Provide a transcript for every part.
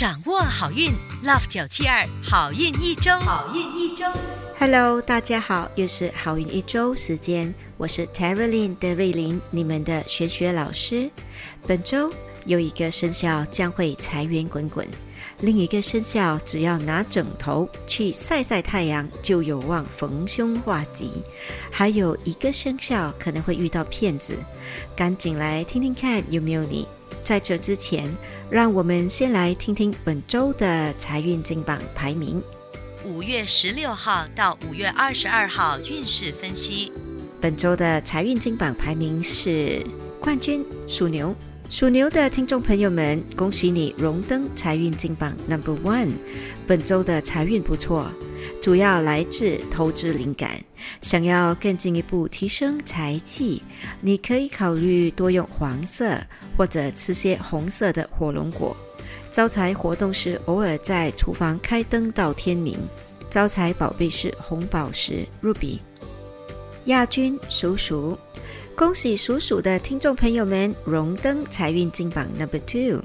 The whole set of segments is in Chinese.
掌握好运，Love 九七二好运一周，好运一周。Hello，大家好，又是好运一周时间，我是 Tara Lin 的瑞琳，你们的玄学老师。本周有一个生肖将会财源滚滚，另一个生肖只要拿枕头去晒晒太阳，就有望逢凶化吉。还有一个生肖可能会遇到骗子，赶紧来听听看有没有你。在这之前，让我们先来听听本周的财运金榜排名。五月十六号到五月二十二号运势分析。本周的财运金榜排名是冠军属牛，属牛的听众朋友们，恭喜你荣登财运金榜 Number One。本周的财运不错，主要来自投资灵感。想要更进一步提升财气，你可以考虑多用黄色或者吃些红色的火龙果。招财活动是偶尔在厨房开灯到天明。招财宝贝是红宝石 Ruby。亚军鼠鼠，恭喜鼠鼠的听众朋友们荣登财运金榜 Number Two。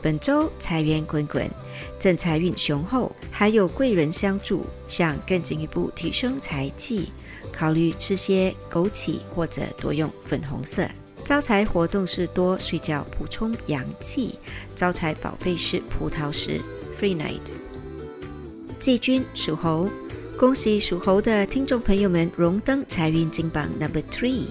本周财源滚滚，正财运雄厚，还有贵人相助。想更进一步提升财气，考虑吃些枸杞或者多用粉红色。招财活动是多睡觉补充阳气。招财宝贝是葡萄石 Free Night。季军属猴，恭喜属猴的听众朋友们荣登财运金榜 Number Three。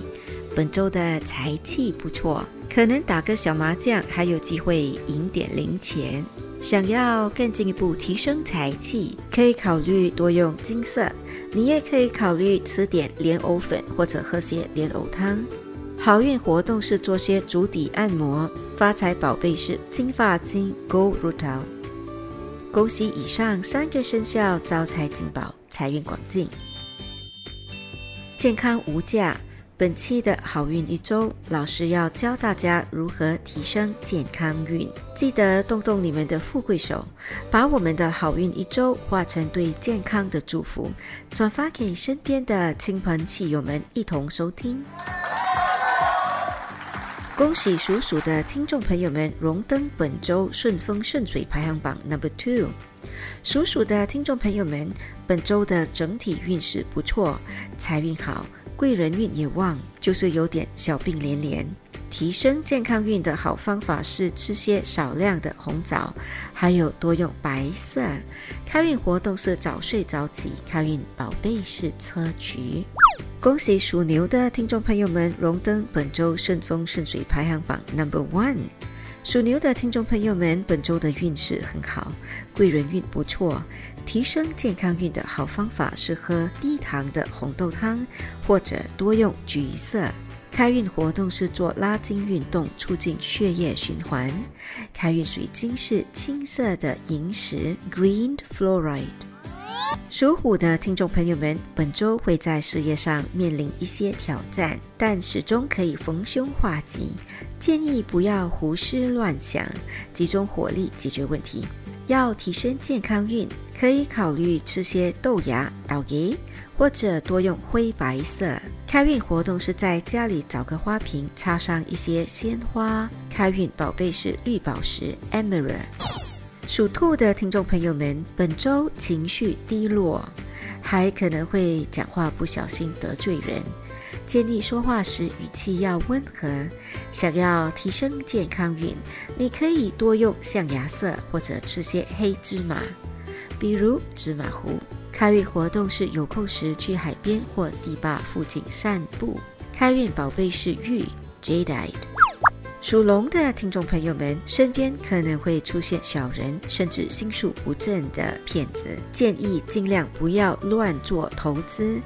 本周的财气不错，可能打个小麻将还有机会赢点零钱。想要更进一步提升财气，可以考虑多用金色。你也可以考虑吃点莲藕粉或者喝些莲藕汤。好运活动是做些足底按摩。发财宝贝是金发金 Gold Root。恭喜以上三个生肖招财进宝，财运广进，健康无价。本期的好运一周，老师要教大家如何提升健康运。记得动动你们的富贵手，把我们的好运一周化成对健康的祝福，转发给身边的亲朋戚友们一同收听。恭喜属鼠的听众朋友们荣登本周顺风顺水排行榜 Number Two。属鼠的听众朋友们，本周的整体运势不错，财运好，贵人运也旺，就是有点小病连连。提升健康运的好方法是吃些少量的红枣，还有多用白色。开运活动是早睡早起，开运宝贝是车菊。恭喜属牛的听众朋友们荣登本周顺风顺水排行榜 Number One。属牛的听众朋友们，本周的运势很好，贵人运不错。提升健康运的好方法是喝低糖的红豆汤，或者多用橘色。开运活动是做拉筋运动，促进血液循环。开运水晶是青色的萤石 （Green Fluoride）。属虎的听众朋友们，本周会在事业上面临一些挑战，但始终可以逢凶化吉。建议不要胡思乱想，集中火力解决问题。要提升健康运，可以考虑吃些豆芽、岛叶，或者多用灰白色。开运活动是在家里找个花瓶，插上一些鲜花。开运宝贝是绿宝石 Emerald。属兔的听众朋友们，本周情绪低落，还可能会讲话不小心得罪人。建议说话时语气要温和。想要提升健康运，你可以多用象牙色或者吃些黑芝麻，比如芝麻糊。开运活动是有空时去海边或堤坝附近散步。开运宝贝是玉 Jadeite。属龙的听众朋友们，身边可能会出现小人，甚至心术不正的骗子，建议尽量不要乱做投资。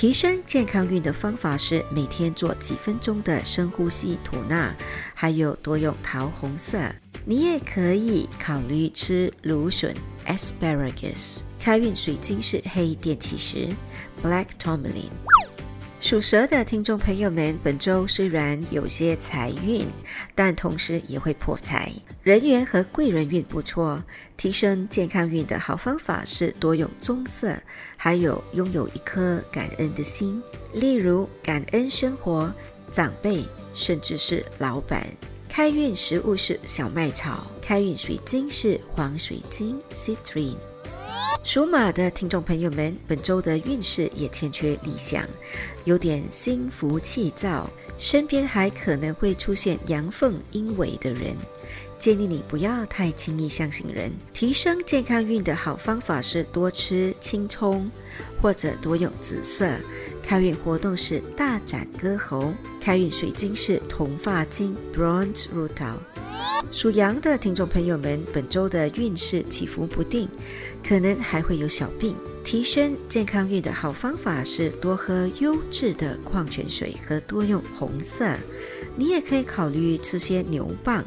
提升健康运的方法是每天做几分钟的深呼吸吐纳，还有多用桃红色。你也可以考虑吃芦笋 （asparagus）。开运水晶是黑电气石 （black tourmaline）。属蛇的听众朋友们，本周虽然有些财运，但同时也会破财。人缘和贵人运不错，提升健康运的好方法是多用棕色，还有拥有一颗感恩的心，例如感恩生活、长辈，甚至是老板。开运食物是小麦草，开运水晶是黄水晶 （citrine）。属马的听众朋友们，本周的运势也欠缺理想，有点心浮气躁，身边还可能会出现阳奉阴违的人。建议你不要太轻易相信人。提升健康运的好方法是多吃青葱，或者多用紫色。开运活动是大展歌喉。开运水晶是铜发晶 （Bronze Rutil）。属羊的听众朋友们，本周的运势起伏不定，可能还会有小病。提升健康运的好方法是多喝优质的矿泉水和多用红色。你也可以考虑吃些牛蒡。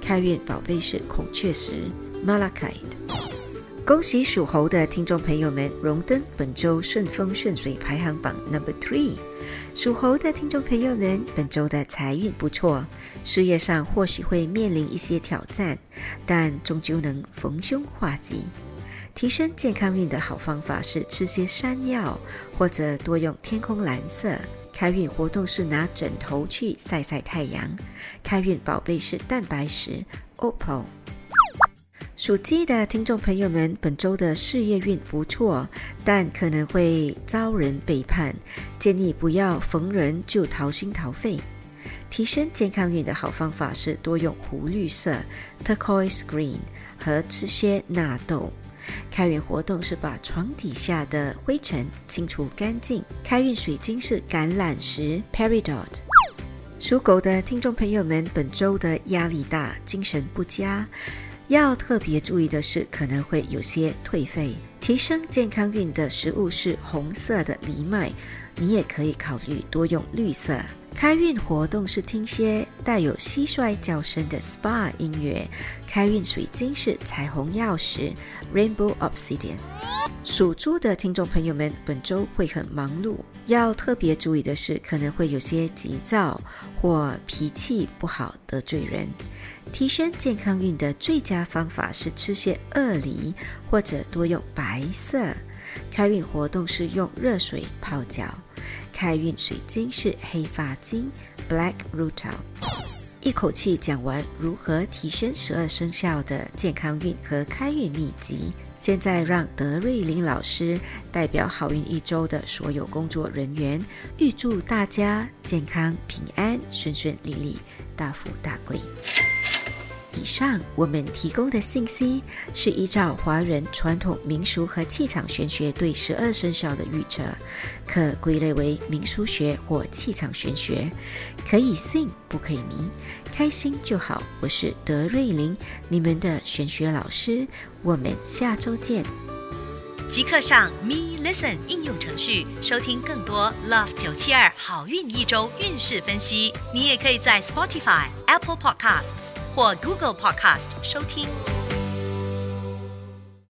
开运宝贝是孔雀石 （Malachite）。恭喜属猴的听众朋友们荣登本周顺风顺水排行榜 Number Three。属猴的听众朋友们，本周的财运不错，事业上或许会面临一些挑战，但终究能逢凶化吉。提升健康运的好方法是吃些山药，或者多用天空蓝色。开运活动是拿枕头去晒晒太阳。开运宝贝是蛋白石 Opal。属鸡的听众朋友们，本周的事业运不错，但可能会遭人背叛，建议不要逢人就掏心掏肺。提升健康运的好方法是多用湖绿色 Turquoise Green 和吃些纳豆。开运活动是把床底下的灰尘清除干净。开运水晶是橄榄石 Peridot。属狗的听众朋友们，本周的压力大，精神不佳，要特别注意的是可能会有些退费。提升健康运的食物是红色的藜麦，你也可以考虑多用绿色。开运活动是听些带有蟋蟀叫声的 SPA 音乐。开运水晶是彩虹钥匙 Rainbow Obsidian。属猪的听众朋友们，本周会很忙碌，要特别注意的是，可能会有些急躁或脾气不好得罪人。提升健康运的最佳方法是吃些鳄梨，或者多用白色。开运活动是用热水泡脚。开运水晶是黑发晶 （Black Rutil）。一口气讲完如何提升十二生肖的健康运和开运秘籍，现在让德瑞琳老师代表好运一周的所有工作人员，预祝大家健康平安、顺顺利利、大富大贵。以上我们提供的信息是依照华人传统民俗和气场玄学对十二生肖的预测，可归类为民俗学或气场玄学，可以信不可以迷，开心就好。我是德瑞琳，你们的玄学老师，我们下周见。即刻上 Me Listen 应用程序收听更多 Love 九七二好运一周运势分析。你也可以在 Spotify、Apple Podcasts 或 Google Podcast 收听。